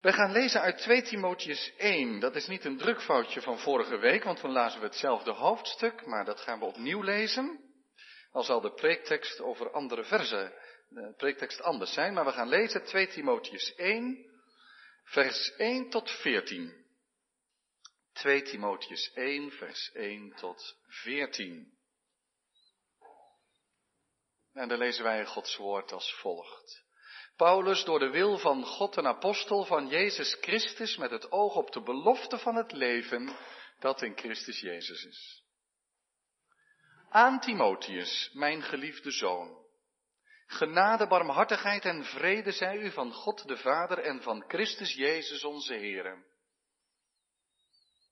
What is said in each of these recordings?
We gaan lezen uit 2 Timotheus 1. Dat is niet een drukfoutje van vorige week, want toen lazen we hetzelfde hoofdstuk, maar dat gaan we opnieuw lezen. Al zal de preektekst over andere versen, de preektekst anders zijn, maar we gaan lezen 2 Timotheus 1, vers 1 tot 14. 2 Timotheus 1, vers 1 tot 14. En dan lezen wij Gods woord als volgt. Paulus, door de wil van God een apostel van Jezus Christus, met het oog op de belofte van het leven dat in Christus Jezus is. Aan Timotheus, mijn geliefde zoon. Genade, barmhartigheid en vrede zij u van God de Vader en van Christus Jezus onze Heer.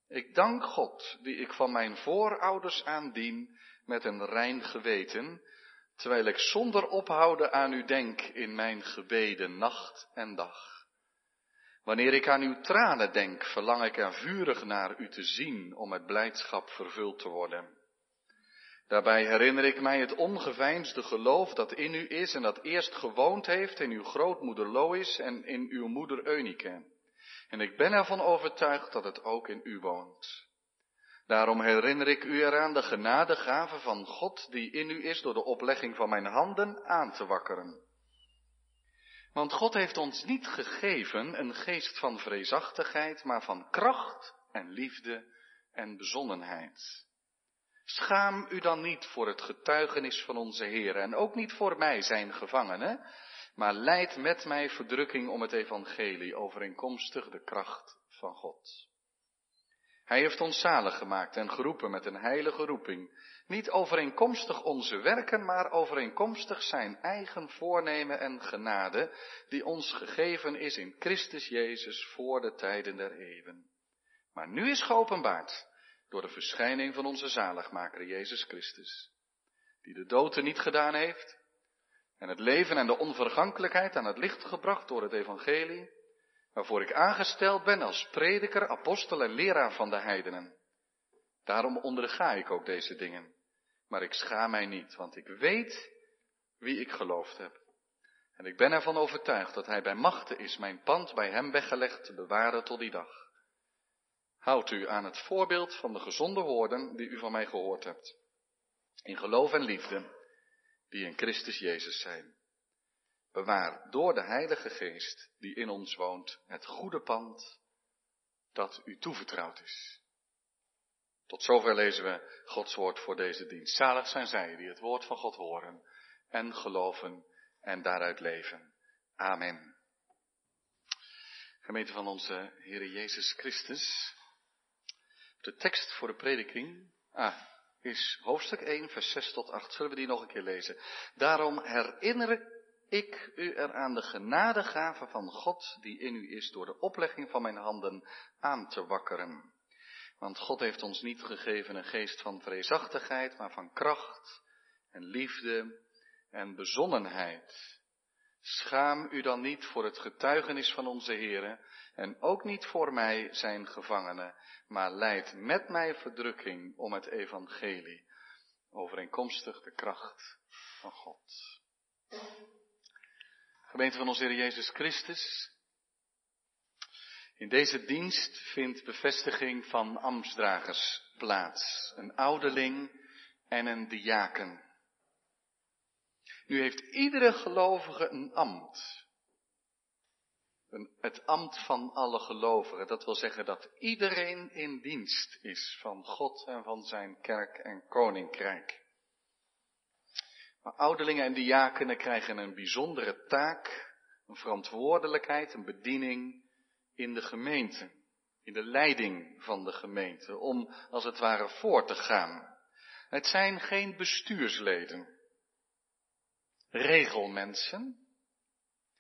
Ik dank God, die ik van mijn voorouders aandien, met een rein geweten, terwijl ik zonder ophouden aan u denk in mijn gebeden nacht en dag. Wanneer ik aan uw tranen denk, verlang ik er vurig naar u te zien om met blijdschap vervuld te worden. Daarbij herinner ik mij het ongeveinsde geloof dat in u is en dat eerst gewoond heeft in uw grootmoeder Lois en in uw moeder Eunike. En ik ben ervan overtuigd dat het ook in u woont. Daarom herinner ik u eraan de genadegave van God die in u is door de oplegging van mijn handen aan te wakkeren. Want God heeft ons niet gegeven een geest van vreesachtigheid, maar van kracht en liefde en bezonnenheid. Schaam u dan niet voor het getuigenis van onze Heer en ook niet voor mij zijn gevangene, maar leid met mij verdrukking om het evangelie overeenkomstig de kracht van God. Hij heeft ons zalig gemaakt en geroepen met een heilige roeping, niet overeenkomstig onze werken, maar overeenkomstig zijn eigen voornemen en genade, die ons gegeven is in Christus Jezus voor de tijden der eeuwen. Maar nu is geopenbaard door de verschijning van onze zaligmaker Jezus Christus, die de dood niet gedaan heeft en het leven en de onvergankelijkheid aan het licht gebracht door het evangelie, waarvoor ik aangesteld ben als prediker, apostel en leraar van de heidenen. Daarom onderga ik ook deze dingen. Maar ik schaam mij niet, want ik weet wie ik geloofd heb. En ik ben ervan overtuigd dat hij bij machten is mijn pand bij hem weggelegd te bewaren tot die dag. Houd u aan het voorbeeld van de gezonde woorden die u van mij gehoord hebt. In geloof en liefde, die in Christus Jezus zijn. Bewaar door de Heilige Geest die in ons woont het goede pand dat u toevertrouwd is. Tot zover lezen we Gods woord voor deze dienst. Zalig zijn zij die het woord van God horen en geloven en daaruit leven. Amen. Gemeente van onze Heer Jezus Christus. De tekst voor de prediking ah, is hoofdstuk 1, vers 6 tot 8. Zullen we die nog een keer lezen? Daarom herinner ik u er aan de genadegave van God die in u is door de oplegging van mijn handen aan te wakkeren. Want God heeft ons niet gegeven een geest van vreesachtigheid, maar van kracht en liefde en bezonnenheid. Schaam u dan niet voor het getuigenis van onze Here en ook niet voor mij zijn gevangene, maar leid met mij verdrukking om het evangelie, overeenkomstig de kracht van God. Gemeente van onze Heer Jezus Christus. In deze dienst vindt bevestiging van ambtsdragers plaats. Een ouderling en een diaken. Nu heeft iedere gelovige een ambt. Een, het ambt van alle gelovigen. Dat wil zeggen dat iedereen in dienst is van God en van zijn kerk en koninkrijk. Maar ouderlingen en diakenen krijgen een bijzondere taak, een verantwoordelijkheid, een bediening in de gemeente, in de leiding van de gemeente, om als het ware voor te gaan. Het zijn geen bestuursleden, regelmensen.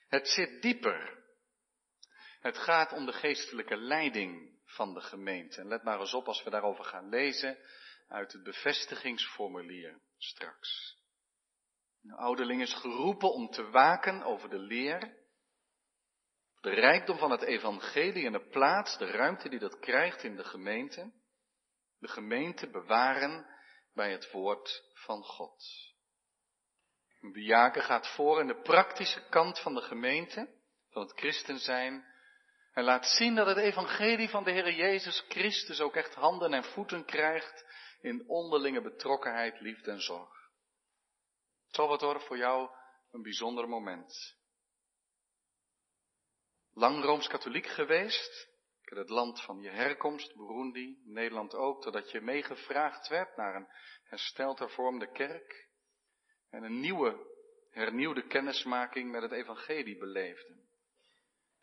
Het zit dieper. Het gaat om de geestelijke leiding van de gemeente. En let maar eens op als we daarover gaan lezen uit het bevestigingsformulier straks. De ouderling is geroepen om te waken over de leer, de rijkdom van het evangelie en de plaats, de ruimte die dat krijgt in de gemeente. De gemeente bewaren bij het woord van God. Jaken gaat voor in de praktische kant van de gemeente, van het christen zijn. En laat zien dat het evangelie van de Heer Jezus Christus ook echt handen en voeten krijgt in onderlinge betrokkenheid, liefde en zorg. Salvatore, voor jou een bijzonder moment. Lang Rooms-Katholiek geweest, in het land van je herkomst, Burundi, Nederland ook, totdat je meegevraagd werd naar een hersteld hervormde kerk en een nieuwe, hernieuwde kennismaking met het evangelie beleefde.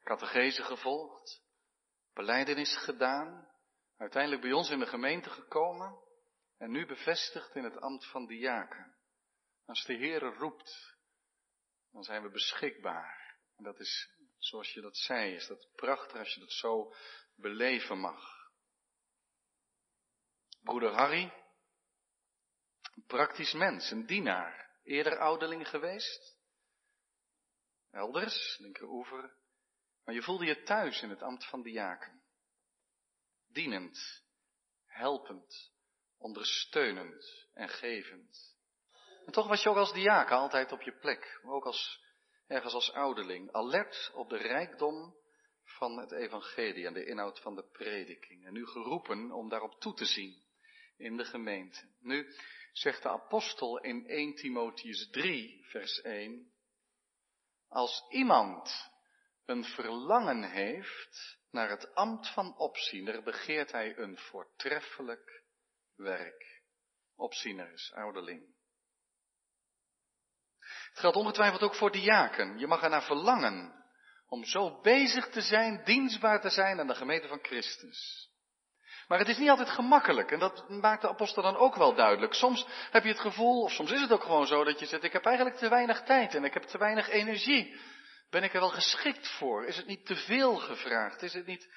Catechese gevolgd, beleidenis gedaan, uiteindelijk bij ons in de gemeente gekomen en nu bevestigd in het ambt van diaken. Als de Heere roept, dan zijn we beschikbaar. En dat is, zoals je dat zei, is dat prachtig als je dat zo beleven mag. Broeder Harry, een praktisch mens, een dienaar, eerder ouderling geweest. Elders, linkeroever, maar je voelde je thuis in het ambt van diaken. Dienend, helpend, ondersteunend en gevend. En toch was je ook als diaken altijd op je plek, ook als, ergens als ouderling, alert op de rijkdom van het evangelie en de inhoud van de prediking. En nu geroepen om daarop toe te zien in de gemeente. Nu zegt de apostel in 1 Timotheus 3, vers 1, als iemand een verlangen heeft naar het ambt van opziener, begeert hij een voortreffelijk werk. Opziener is ouderling. Het geldt ongetwijfeld ook voor diaken. Je mag er naar verlangen om zo bezig te zijn, dienstbaar te zijn aan de gemeente van Christus. Maar het is niet altijd gemakkelijk en dat maakt de apostel dan ook wel duidelijk. Soms heb je het gevoel, of soms is het ook gewoon zo, dat je zegt, ik heb eigenlijk te weinig tijd en ik heb te weinig energie. Ben ik er wel geschikt voor? Is het niet te veel gevraagd? Is het niet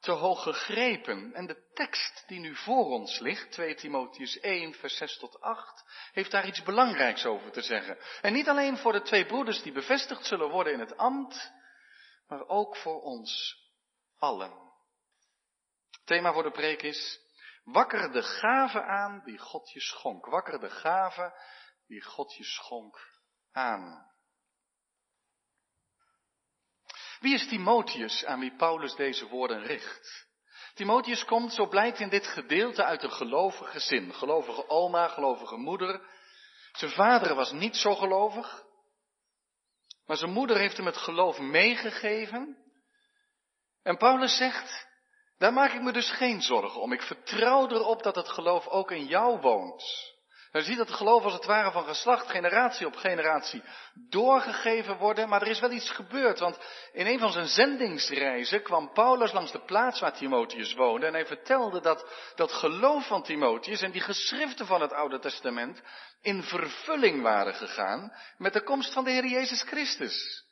te hoog gegrepen? En de tekst die nu voor ons ligt, 2 Timotheus 1, vers 6 tot 8, heeft daar iets belangrijks over te zeggen. En niet alleen voor de twee broeders die bevestigd zullen worden in het ambt, maar ook voor ons allen. thema voor de preek is, wakker de gave aan die God je schonk. Wakker de gave die God je schonk aan. Wie is Timotheus aan wie Paulus deze woorden richt? Timotheus komt, zo blijkt in dit gedeelte, uit een gelovig gezin. Gelovige oma, gelovige moeder. Zijn vader was niet zo gelovig. Maar zijn moeder heeft hem het geloof meegegeven. En Paulus zegt, daar maak ik me dus geen zorgen om. Ik vertrouw erop dat het geloof ook in jou woont. Je ziet dat het geloof als het ware van geslacht, generatie op generatie doorgegeven worden, maar er is wel iets gebeurd, want in een van zijn zendingsreizen kwam Paulus langs de plaats waar Timotheus woonde en hij vertelde dat dat geloof van Timotheus en die geschriften van het Oude Testament in vervulling waren gegaan met de komst van de Heer Jezus Christus.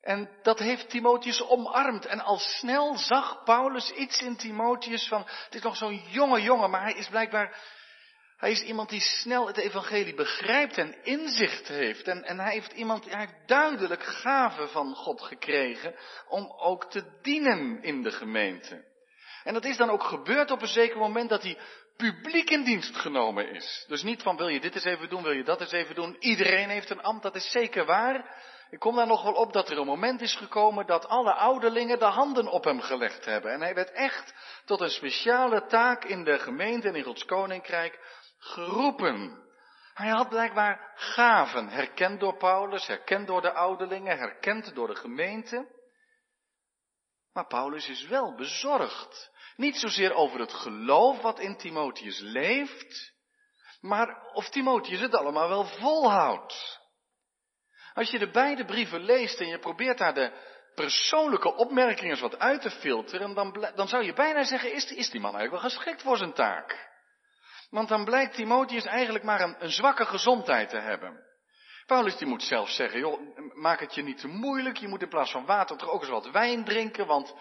En dat heeft Timotheus omarmd. En al snel zag Paulus iets in Timotheus van, het is nog zo'n jonge jongen, maar hij is blijkbaar hij is iemand die snel het evangelie begrijpt en inzicht heeft. En, en hij heeft iemand, hij heeft duidelijk gaven van God gekregen om ook te dienen in de gemeente. En dat is dan ook gebeurd op een zeker moment dat hij publiek in dienst genomen is. Dus niet van wil je dit eens even doen, wil je dat eens even doen. Iedereen heeft een ambt, dat is zeker waar. Ik kom daar nog wel op dat er een moment is gekomen dat alle ouderlingen de handen op hem gelegd hebben. En hij werd echt tot een speciale taak in de gemeente en in Gods koninkrijk geroepen. Hij had blijkbaar gaven, herkend door Paulus, herkend door de ouderlingen, herkend door de gemeente. Maar Paulus is wel bezorgd. Niet zozeer over het geloof wat in Timotheus leeft, maar of Timotheus het allemaal wel volhoudt. Als je de beide brieven leest en je probeert daar de persoonlijke opmerkingen wat uit te filteren, dan, dan zou je bijna zeggen, is, is die man eigenlijk wel geschikt voor zijn taak? Want dan blijkt Timotheus eigenlijk maar een, een zwakke gezondheid te hebben. Paulus die moet zelf zeggen, joh, maak het je niet te moeilijk. Je moet in plaats van water toch ook eens wat wijn drinken, want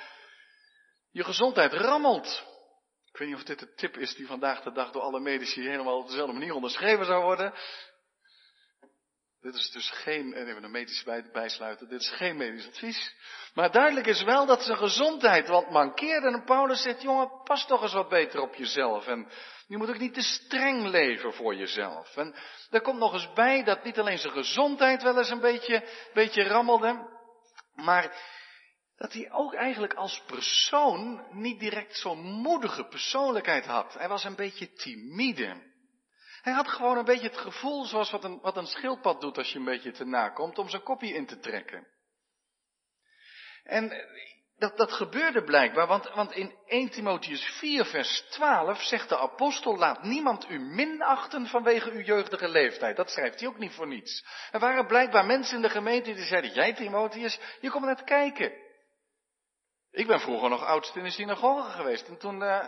je gezondheid rammelt. Ik weet niet of dit de tip is die vandaag de dag door alle medici helemaal op dezelfde manier onderschreven zou worden. Dit is dus geen, even een medisch bij, bijsluiten, dit is geen medisch advies. Maar duidelijk is wel dat zijn gezondheid wat mankeerde. En Paulus zegt, jongen, pas toch eens wat beter op jezelf. En je moet ook niet te streng leven voor jezelf. En er komt nog eens bij dat niet alleen zijn gezondheid wel eens een beetje, beetje rammelde. Maar dat hij ook eigenlijk als persoon niet direct zo'n moedige persoonlijkheid had. Hij was een beetje timide. Hij had gewoon een beetje het gevoel zoals wat een, wat een schildpad doet als je een beetje te nakomt, om zijn kopje in te trekken. En dat, dat gebeurde blijkbaar, want, want in 1 Timotheus 4 vers 12 zegt de apostel, laat niemand u minachten vanwege uw jeugdige leeftijd. Dat schrijft hij ook niet voor niets. Er waren blijkbaar mensen in de gemeente die zeiden, jij Timotheus, je komt net kijken. Ik ben vroeger nog oudst in de synagoge geweest en toen uh,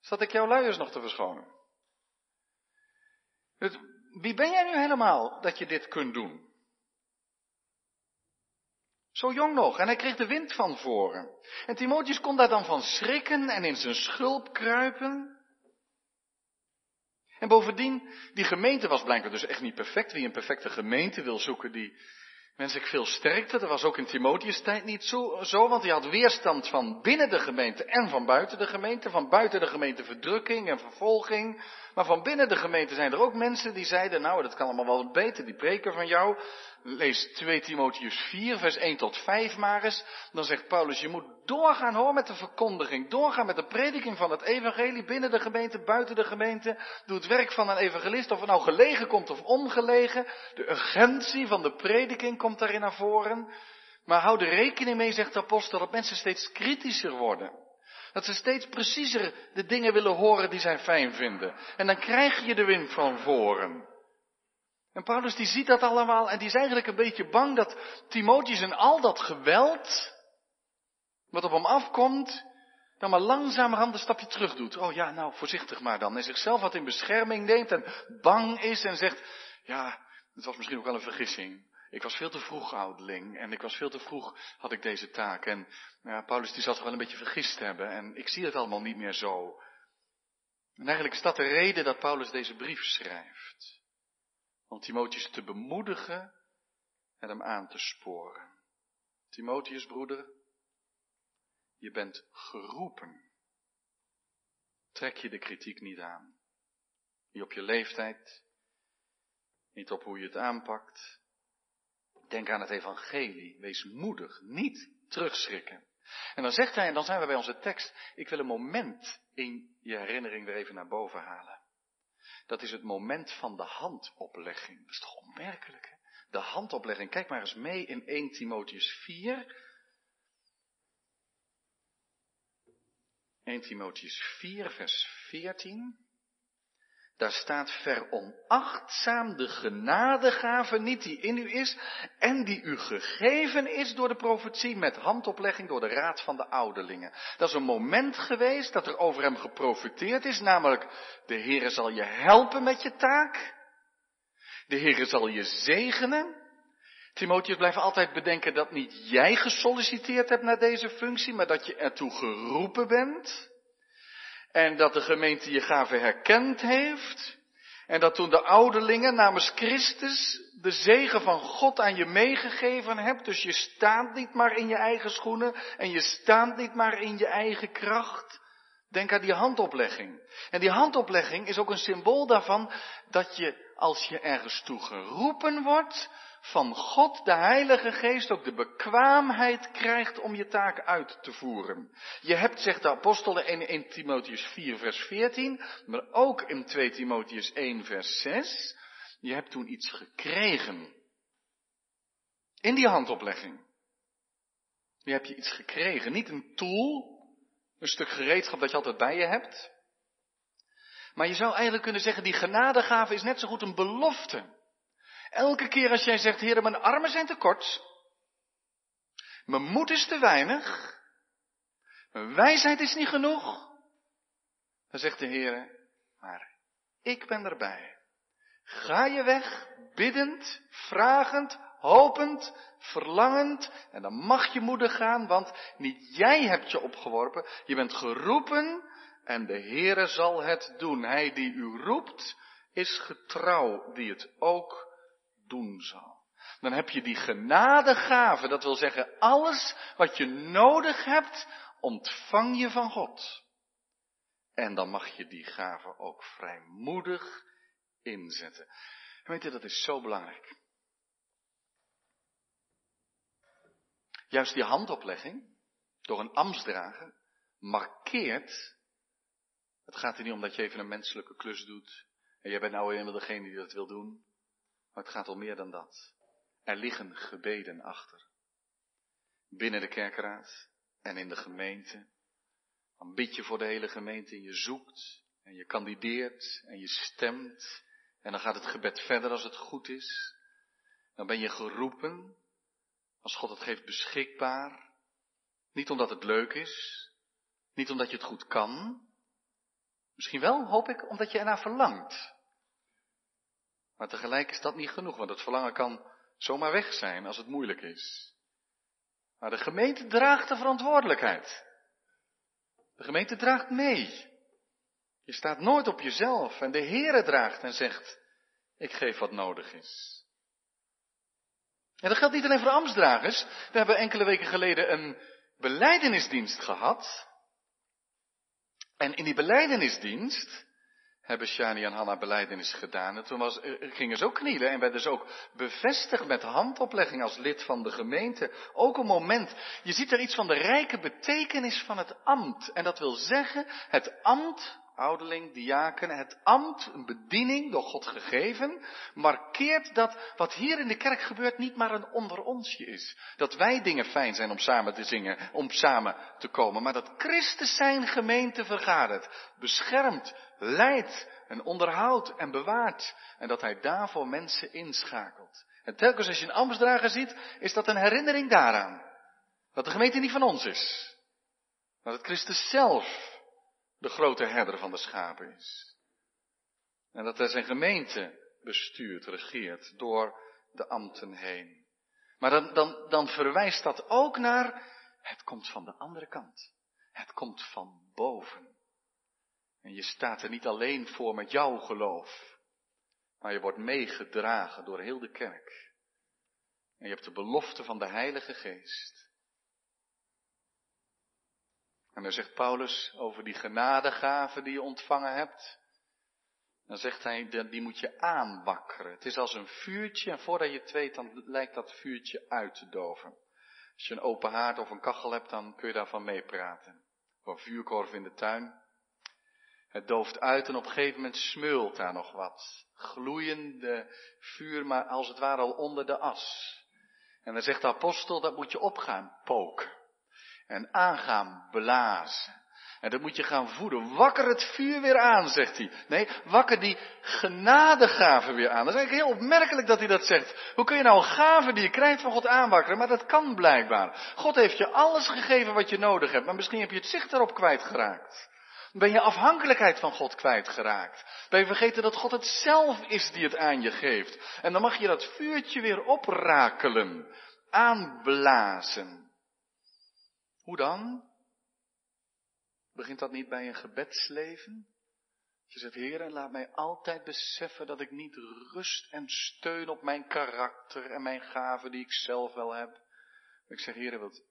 zat ik jouw luiers nog te verschonen. Wie ben jij nu helemaal dat je dit kunt doen? Zo jong nog. En hij kreeg de wind van voren. En Timotheus kon daar dan van schrikken en in zijn schulp kruipen. En bovendien, die gemeente was blijkbaar dus echt niet perfect. Wie een perfecte gemeente wil zoeken, die wens ik veel sterkte. Dat was ook in Timotheus tijd niet zo, zo, want hij had weerstand van binnen de gemeente en van buiten de gemeente. Van buiten de gemeente verdrukking en vervolging. Maar van binnen de gemeente zijn er ook mensen die zeiden, nou dat kan allemaal wel beter, die preken van jou. Lees 2 Timotheus 4, vers 1 tot 5 maar eens. Dan zegt Paulus, je moet doorgaan hoor met de verkondiging. Doorgaan met de prediking van het evangelie binnen de gemeente, buiten de gemeente. Doe het werk van een evangelist, of het nou gelegen komt of ongelegen. De urgentie van de prediking komt daarin naar voren. Maar hou er rekening mee, zegt de apostel, dat mensen steeds kritischer worden. Dat ze steeds preciezer de dingen willen horen die zij fijn vinden. En dan krijg je de wind van voren. En Paulus die ziet dat allemaal en die is eigenlijk een beetje bang dat Timotheus en al dat geweld, wat op hem afkomt, dan maar langzamerhand een stapje terug doet. Oh ja, nou voorzichtig maar dan. En zichzelf wat in bescherming neemt en bang is en zegt, ja, het was misschien ook wel een vergissing. Ik was veel te vroeg ouderling en ik was veel te vroeg had ik deze taak. En ja, Paulus die zat toch wel een beetje vergist hebben en ik zie het allemaal niet meer zo. En eigenlijk is dat de reden dat Paulus deze brief schrijft. Om Timotheus te bemoedigen en hem aan te sporen. Timotheus, broeder, je bent geroepen. Trek je de kritiek niet aan. Niet op je leeftijd, niet op hoe je het aanpakt. Denk aan het evangelie. Wees moedig, niet terugschrikken. En dan zegt hij, en dan zijn we bij onze tekst, ik wil een moment in je herinnering weer even naar boven halen. Dat is het moment van de handoplegging. Dat is toch opmerkelijk, hè? De handoplegging. Kijk maar eens mee in 1 Timotheus 4. 1 Timotheus 4, vers 14. Daar staat veronachtzaam de genadegave niet die in u is en die u gegeven is door de profetie met handoplegging door de raad van de ouderlingen. Dat is een moment geweest dat er over hem geprofiteerd is, namelijk de Heere zal je helpen met je taak. De Heere zal je zegenen. Timotheus blijft altijd bedenken dat niet jij gesolliciteerd hebt naar deze functie, maar dat je ertoe geroepen bent. En dat de gemeente je gave herkend heeft. En dat toen de ouderlingen namens Christus de zegen van God aan je meegegeven hebt. Dus je staat niet maar in je eigen schoenen en je staat niet maar in je eigen kracht. Denk aan die handoplegging. En die handoplegging is ook een symbool daarvan dat je als je ergens toe geroepen wordt, van God, de Heilige Geest, ook de bekwaamheid krijgt om je taak uit te voeren. Je hebt, zegt de apostel in 1 Timotheus 4, vers 14, maar ook in 2 Timotheus 1, vers 6, je hebt toen iets gekregen. In die handoplegging. Je hebt je iets gekregen. Niet een tool, een stuk gereedschap dat je altijd bij je hebt. Maar je zou eigenlijk kunnen zeggen, die genadegave is net zo goed een belofte. Elke keer als jij zegt, Heer, mijn armen zijn te kort, mijn moed is te weinig, mijn wijsheid is niet genoeg, dan zegt de Heer, maar ik ben erbij. Ga je weg, biddend, vragend, hopend, verlangend, en dan mag je moeder gaan, want niet jij hebt je opgeworpen, je bent geroepen en de Heere zal het doen. Hij die u roept, is getrouw, die het ook doen zal. Dan heb je die genadegave, dat wil zeggen alles wat je nodig hebt, ontvang je van God. En dan mag je die gave ook vrijmoedig inzetten. weet je, dat is zo belangrijk. Juist die handoplegging, door een ambtsdrager, markeert. Het gaat er niet om dat je even een menselijke klus doet. En jij bent nou eenmaal degene die dat wil doen. Maar het gaat om meer dan dat. Er liggen gebeden achter. Binnen de kerkraad en in de gemeente. Dan bid je voor de hele gemeente en je zoekt en je kandideert en je stemt. En dan gaat het gebed verder als het goed is. Dan ben je geroepen, als God het geeft, beschikbaar. Niet omdat het leuk is, niet omdat je het goed kan. Misschien wel, hoop ik, omdat je ernaar verlangt. Maar tegelijk is dat niet genoeg, want het verlangen kan zomaar weg zijn als het moeilijk is. Maar de gemeente draagt de verantwoordelijkheid. De gemeente draagt mee. Je staat nooit op jezelf en de Heere draagt en zegt, ik geef wat nodig is. En dat geldt niet alleen voor ambtsdragers. We hebben enkele weken geleden een beleidenisdienst gehad. En in die beleidenisdienst hebben Shani en Hanna beleidenis gedaan. En toen was, gingen ze ook knielen en werden ze ook bevestigd met handoplegging als lid van de gemeente. Ook een moment, je ziet er iets van de rijke betekenis van het ambt. En dat wil zeggen, het ambt ouderling, diaken, het ambt, een bediening door God gegeven, markeert dat wat hier in de kerk gebeurt niet maar een onder onsje is. Dat wij dingen fijn zijn om samen te zingen, om samen te komen, maar dat Christus zijn gemeente vergadert, beschermt, leidt en onderhoudt en bewaart en dat hij daarvoor mensen inschakelt. En telkens als je een ambtsdrager ziet, is dat een herinnering daaraan. Dat de gemeente niet van ons is. Maar dat Christus zelf de grote herder van de schapen is. En dat hij zijn gemeente bestuurt, regeert door de ambten heen. Maar dan, dan, dan verwijst dat ook naar, het komt van de andere kant. Het komt van boven. En je staat er niet alleen voor met jouw geloof, maar je wordt meegedragen door heel de kerk. En je hebt de belofte van de Heilige Geest. En dan zegt Paulus over die genadegave die je ontvangen hebt. Dan zegt hij, die moet je aanwakkeren. Het is als een vuurtje en voordat je het weet, dan lijkt dat vuurtje uit te doven. Als je een open haard of een kachel hebt, dan kun je daarvan meepraten. Of een vuurkorf in de tuin. Het dooft uit en op een gegeven moment smeult daar nog wat. Gloeiende vuur, maar als het ware al onder de as. En dan zegt de apostel, dat moet je opgaan poken en aangaan blazen. En dat moet je gaan voeden. Wakker het vuur weer aan, zegt hij. Nee, wakker die genadegave weer aan. Dat is eigenlijk heel opmerkelijk dat hij dat zegt. Hoe kun je nou een gave die je krijgt van God aanwakkeren? Maar dat kan blijkbaar. God heeft je alles gegeven wat je nodig hebt. Maar misschien heb je het zicht daarop kwijtgeraakt. Ben je afhankelijkheid van God kwijtgeraakt? Ben je vergeten dat God het zelf is die het aan je geeft? En dan mag je dat vuurtje weer oprakelen. Aanblazen. Hoe dan? Begint dat niet bij een gebedsleven? Je zegt, Heer, laat mij altijd beseffen dat ik niet rust en steun op mijn karakter en mijn gaven die ik zelf wel heb. Ik zeg, Heer, wilt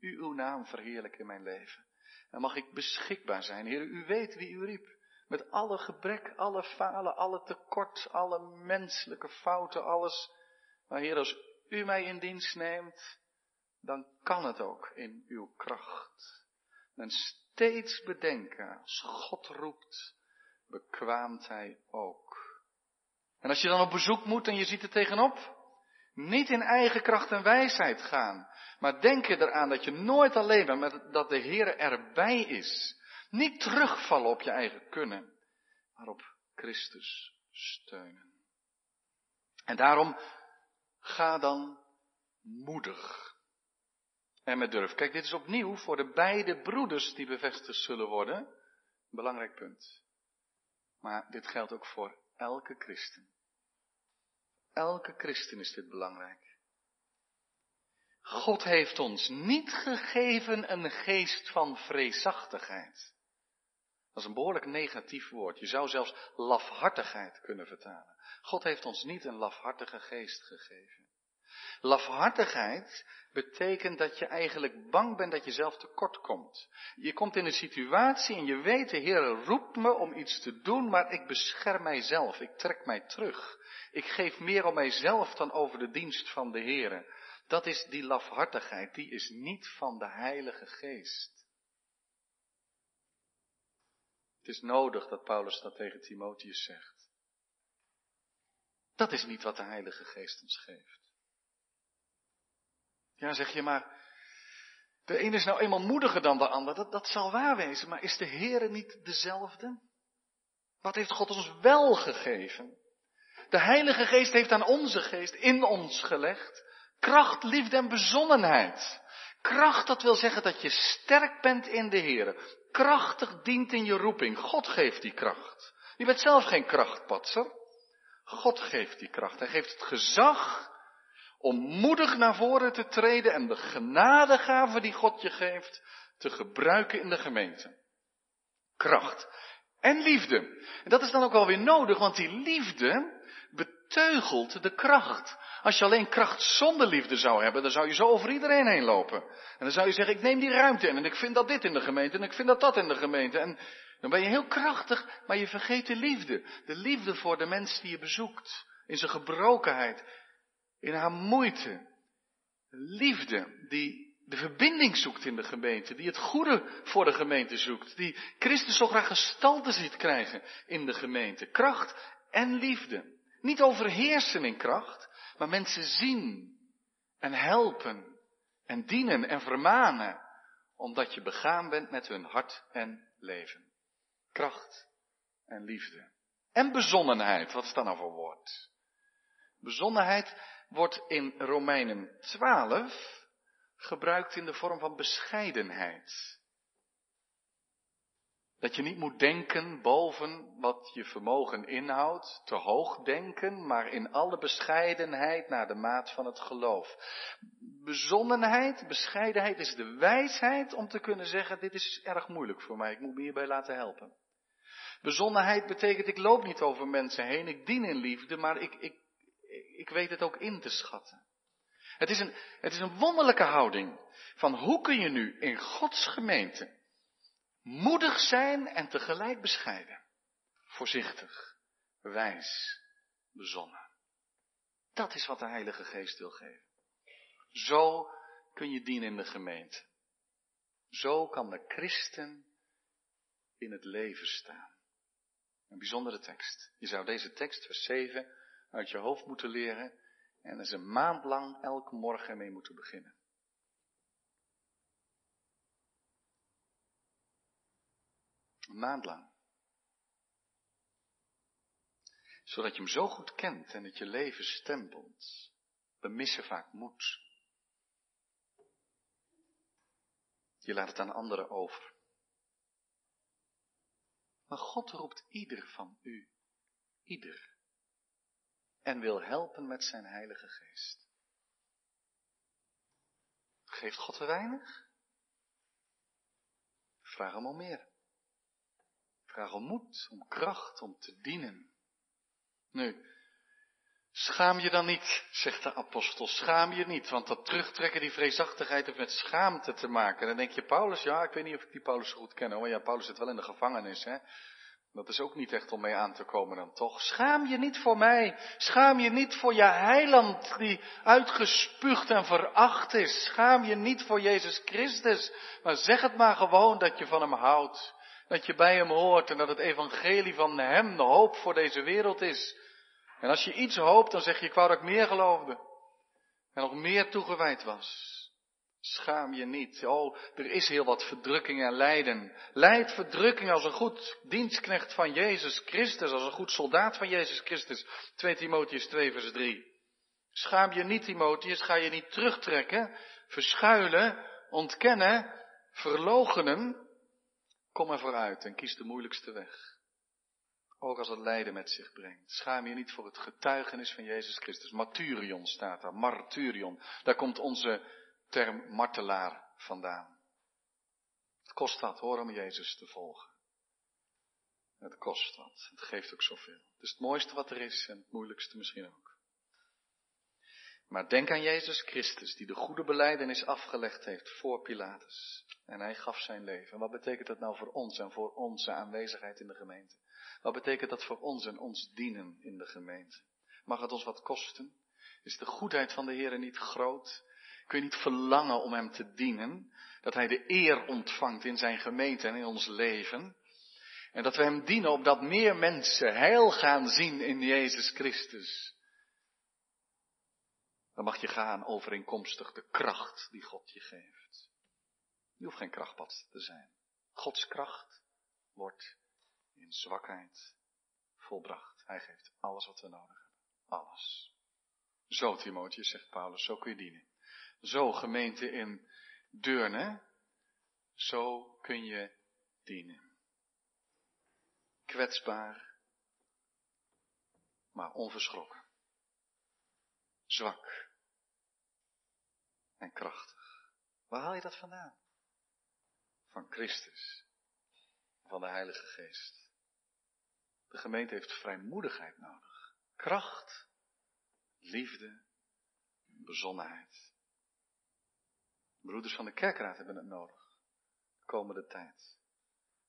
u uw naam verheerlijken in mijn leven? En mag ik beschikbaar zijn? Heer, u weet wie u riep. Met alle gebrek, alle falen, alle tekort, alle menselijke fouten, alles. Maar Heer, als u mij in dienst neemt, dan kan het ook in uw kracht. En steeds bedenken, als God roept, bekwaamt hij ook. En als je dan op bezoek moet en je ziet er tegenop, niet in eigen kracht en wijsheid gaan, maar denk je eraan dat je nooit alleen bent, maar dat de Heer erbij is. Niet terugvallen op je eigen kunnen, maar op Christus steunen. En daarom ga dan moedig en met durf. Kijk, dit is opnieuw voor de beide broeders die bevestigd zullen worden. Een belangrijk punt. Maar dit geldt ook voor elke christen. Elke christen is dit belangrijk. God heeft ons niet gegeven een geest van vreesachtigheid. Dat is een behoorlijk negatief woord. Je zou zelfs lafhartigheid kunnen vertalen. God heeft ons niet een lafhartige geest gegeven. Lafhartigheid betekent dat je eigenlijk bang bent dat je zelf tekort komt. Je komt in een situatie en je weet, de Heer roept me om iets te doen, maar ik bescherm mijzelf. Ik trek mij terug. Ik geef meer om mijzelf dan over de dienst van de Heer. Dat is die lafhartigheid, die is niet van de Heilige Geest. Het is nodig dat Paulus dat tegen Timotheus zegt. Dat is niet wat de Heilige Geest ons geeft. Ja, zeg je maar, de een is nou eenmaal moediger dan de ander, dat, dat zal waar wezen, maar is de Heere niet dezelfde? Wat heeft God ons wel gegeven? De Heilige Geest heeft aan onze geest in ons gelegd kracht, liefde en bezonnenheid. Kracht, dat wil zeggen dat je sterk bent in de Heer. Krachtig dient in je roeping. God geeft die kracht. Je bent zelf geen krachtpatser. God geeft die kracht. Hij geeft het gezag om moedig naar voren te treden en de genadegave die God je geeft te gebruiken in de gemeente. Kracht en liefde. En dat is dan ook alweer nodig, want die liefde beteugelt de kracht. Als je alleen kracht zonder liefde zou hebben, dan zou je zo over iedereen heen lopen. En dan zou je zeggen, ik neem die ruimte in en ik vind dat dit in de gemeente en ik vind dat dat in de gemeente. En dan ben je heel krachtig, maar je vergeet de liefde. De liefde voor de mens die je bezoekt. In zijn gebrokenheid, in haar moeite. Liefde die de verbinding zoekt in de gemeente, die het goede voor de gemeente zoekt, die Christus zo graag gestalte ziet krijgen in de gemeente. Kracht en liefde. Niet overheersen in kracht, maar mensen zien en helpen en dienen en vermanen, omdat je begaan bent met hun hart en leven. Kracht en liefde. En bezonnenheid, wat is dat nou voor woord? Bezonnenheid wordt in Romeinen 12 gebruikt in de vorm van bescheidenheid. Dat je niet moet denken boven wat je vermogen inhoudt, te hoog denken, maar in alle bescheidenheid naar de maat van het geloof. Bezonnenheid, bescheidenheid is de wijsheid om te kunnen zeggen, dit is erg moeilijk voor mij, ik moet me hierbij laten helpen. Bezonnenheid betekent, ik loop niet over mensen heen, ik dien in liefde, maar ik, ik, weet het ook in te schatten. Het is, een, het is een wonderlijke houding van hoe kun je nu in Gods gemeente Moedig zijn en tegelijk bescheiden. Voorzichtig, wijs, bezonnen. Dat is wat de Heilige Geest wil geven. Zo kun je dienen in de gemeente. Zo kan de christen in het leven staan. Een bijzondere tekst. Je zou deze tekst, vers 7, uit je hoofd moeten leren en er een maand lang elke morgen mee moeten beginnen. Een maand lang. Zodat je hem zo goed kent en dat je leven stempelt. We missen vaak moed. Je laat het aan anderen over. Maar God roept ieder van u, ieder, en wil helpen met zijn Heilige Geest. Geeft God te weinig? Vraag hem om meer. Vraag om moed, om kracht, om te dienen. Nu, schaam je dan niet, zegt de apostel, schaam je niet, want dat terugtrekken, die vreesachtigheid heeft met schaamte te maken. Dan denk je, Paulus, ja, ik weet niet of ik die Paulus goed ken hoor, ja, Paulus zit wel in de gevangenis, hè. Dat is ook niet echt om mee aan te komen dan toch. Schaam je niet voor mij. Schaam je niet voor je heiland die uitgespuugd en veracht is. Schaam je niet voor Jezus Christus. Maar zeg het maar gewoon dat je van hem houdt. Dat je bij hem hoort en dat het evangelie van hem de hoop voor deze wereld is. En als je iets hoopt, dan zeg je, ik wou dat ik meer geloofde. En nog meer toegewijd was. Schaam je niet. Oh, er is heel wat verdrukking en lijden. Leid verdrukking als een goed dienstknecht van Jezus Christus, als een goed soldaat van Jezus Christus. 2 Timotheus 2 vers 3. Schaam je niet, Timotheus, ga je niet terugtrekken, verschuilen, ontkennen, verlogenen, Kom er vooruit en kies de moeilijkste weg. Ook als het lijden met zich brengt. Schaam je niet voor het getuigenis van Jezus Christus. Marturion staat daar. Marturion. Daar komt onze term martelaar vandaan. Het kost wat hoor om Jezus te volgen. Het kost wat. Het geeft ook zoveel. Het is het mooiste wat er is en het moeilijkste misschien ook. Maar denk aan Jezus Christus, die de goede beleidenis afgelegd heeft voor Pilatus. En hij gaf zijn leven. Wat betekent dat nou voor ons en voor onze aanwezigheid in de gemeente? Wat betekent dat voor ons en ons dienen in de gemeente? Mag het ons wat kosten? Is de goedheid van de Heer niet groot? Kun je niet verlangen om Hem te dienen? Dat Hij de eer ontvangt in zijn gemeente en in ons leven? En dat we Hem dienen opdat meer mensen heil gaan zien in Jezus Christus. Dan mag je gaan overeenkomstig de kracht die God je geeft. Je hoeft geen krachtpad te zijn. Gods kracht wordt in zwakheid volbracht. Hij geeft alles wat we nodig hebben. Alles. Zo, Timotheus, zegt Paulus, zo kun je dienen. Zo, gemeente in Deurne, zo kun je dienen. Kwetsbaar, maar onverschrokken. Zwak en krachtig. Waar haal je dat vandaan? Van Christus, van de Heilige Geest. De gemeente heeft vrijmoedigheid nodig. Kracht, liefde, bezonnenheid. Broeders van de kerkraad hebben het nodig. De komende tijd.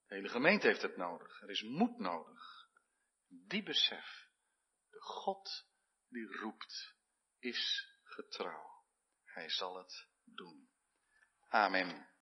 De hele gemeente heeft het nodig. Er is moed nodig. Die besef. De God die roept is getrouw. Hij zal het doen. Amen.